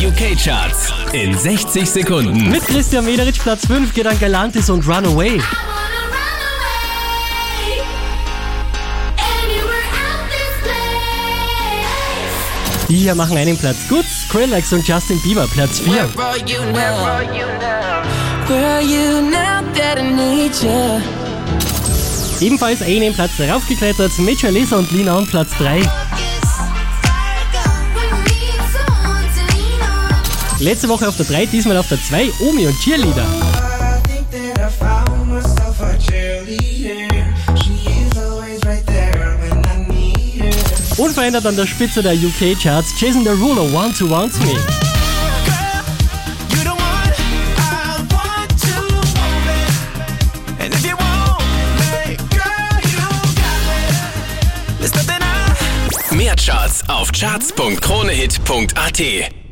UK-Charts in 60 Sekunden. Mit Christian Mederitsch Platz 5 geht an Galantis und Runaway. Die hier machen einen Platz gut. Skrillex und Justin Bieber Platz 4. Ebenfalls einen Platz raufgeklettert. Major Lazer und Lina on Platz 3. Letzte Woche auf der 3, diesmal auf der 2, Omi und Cheerleader. Unverändert an der Spitze der UK-Charts, Jason Derulo, Want to Want Me. Mehr Charts auf charts.kronehit.at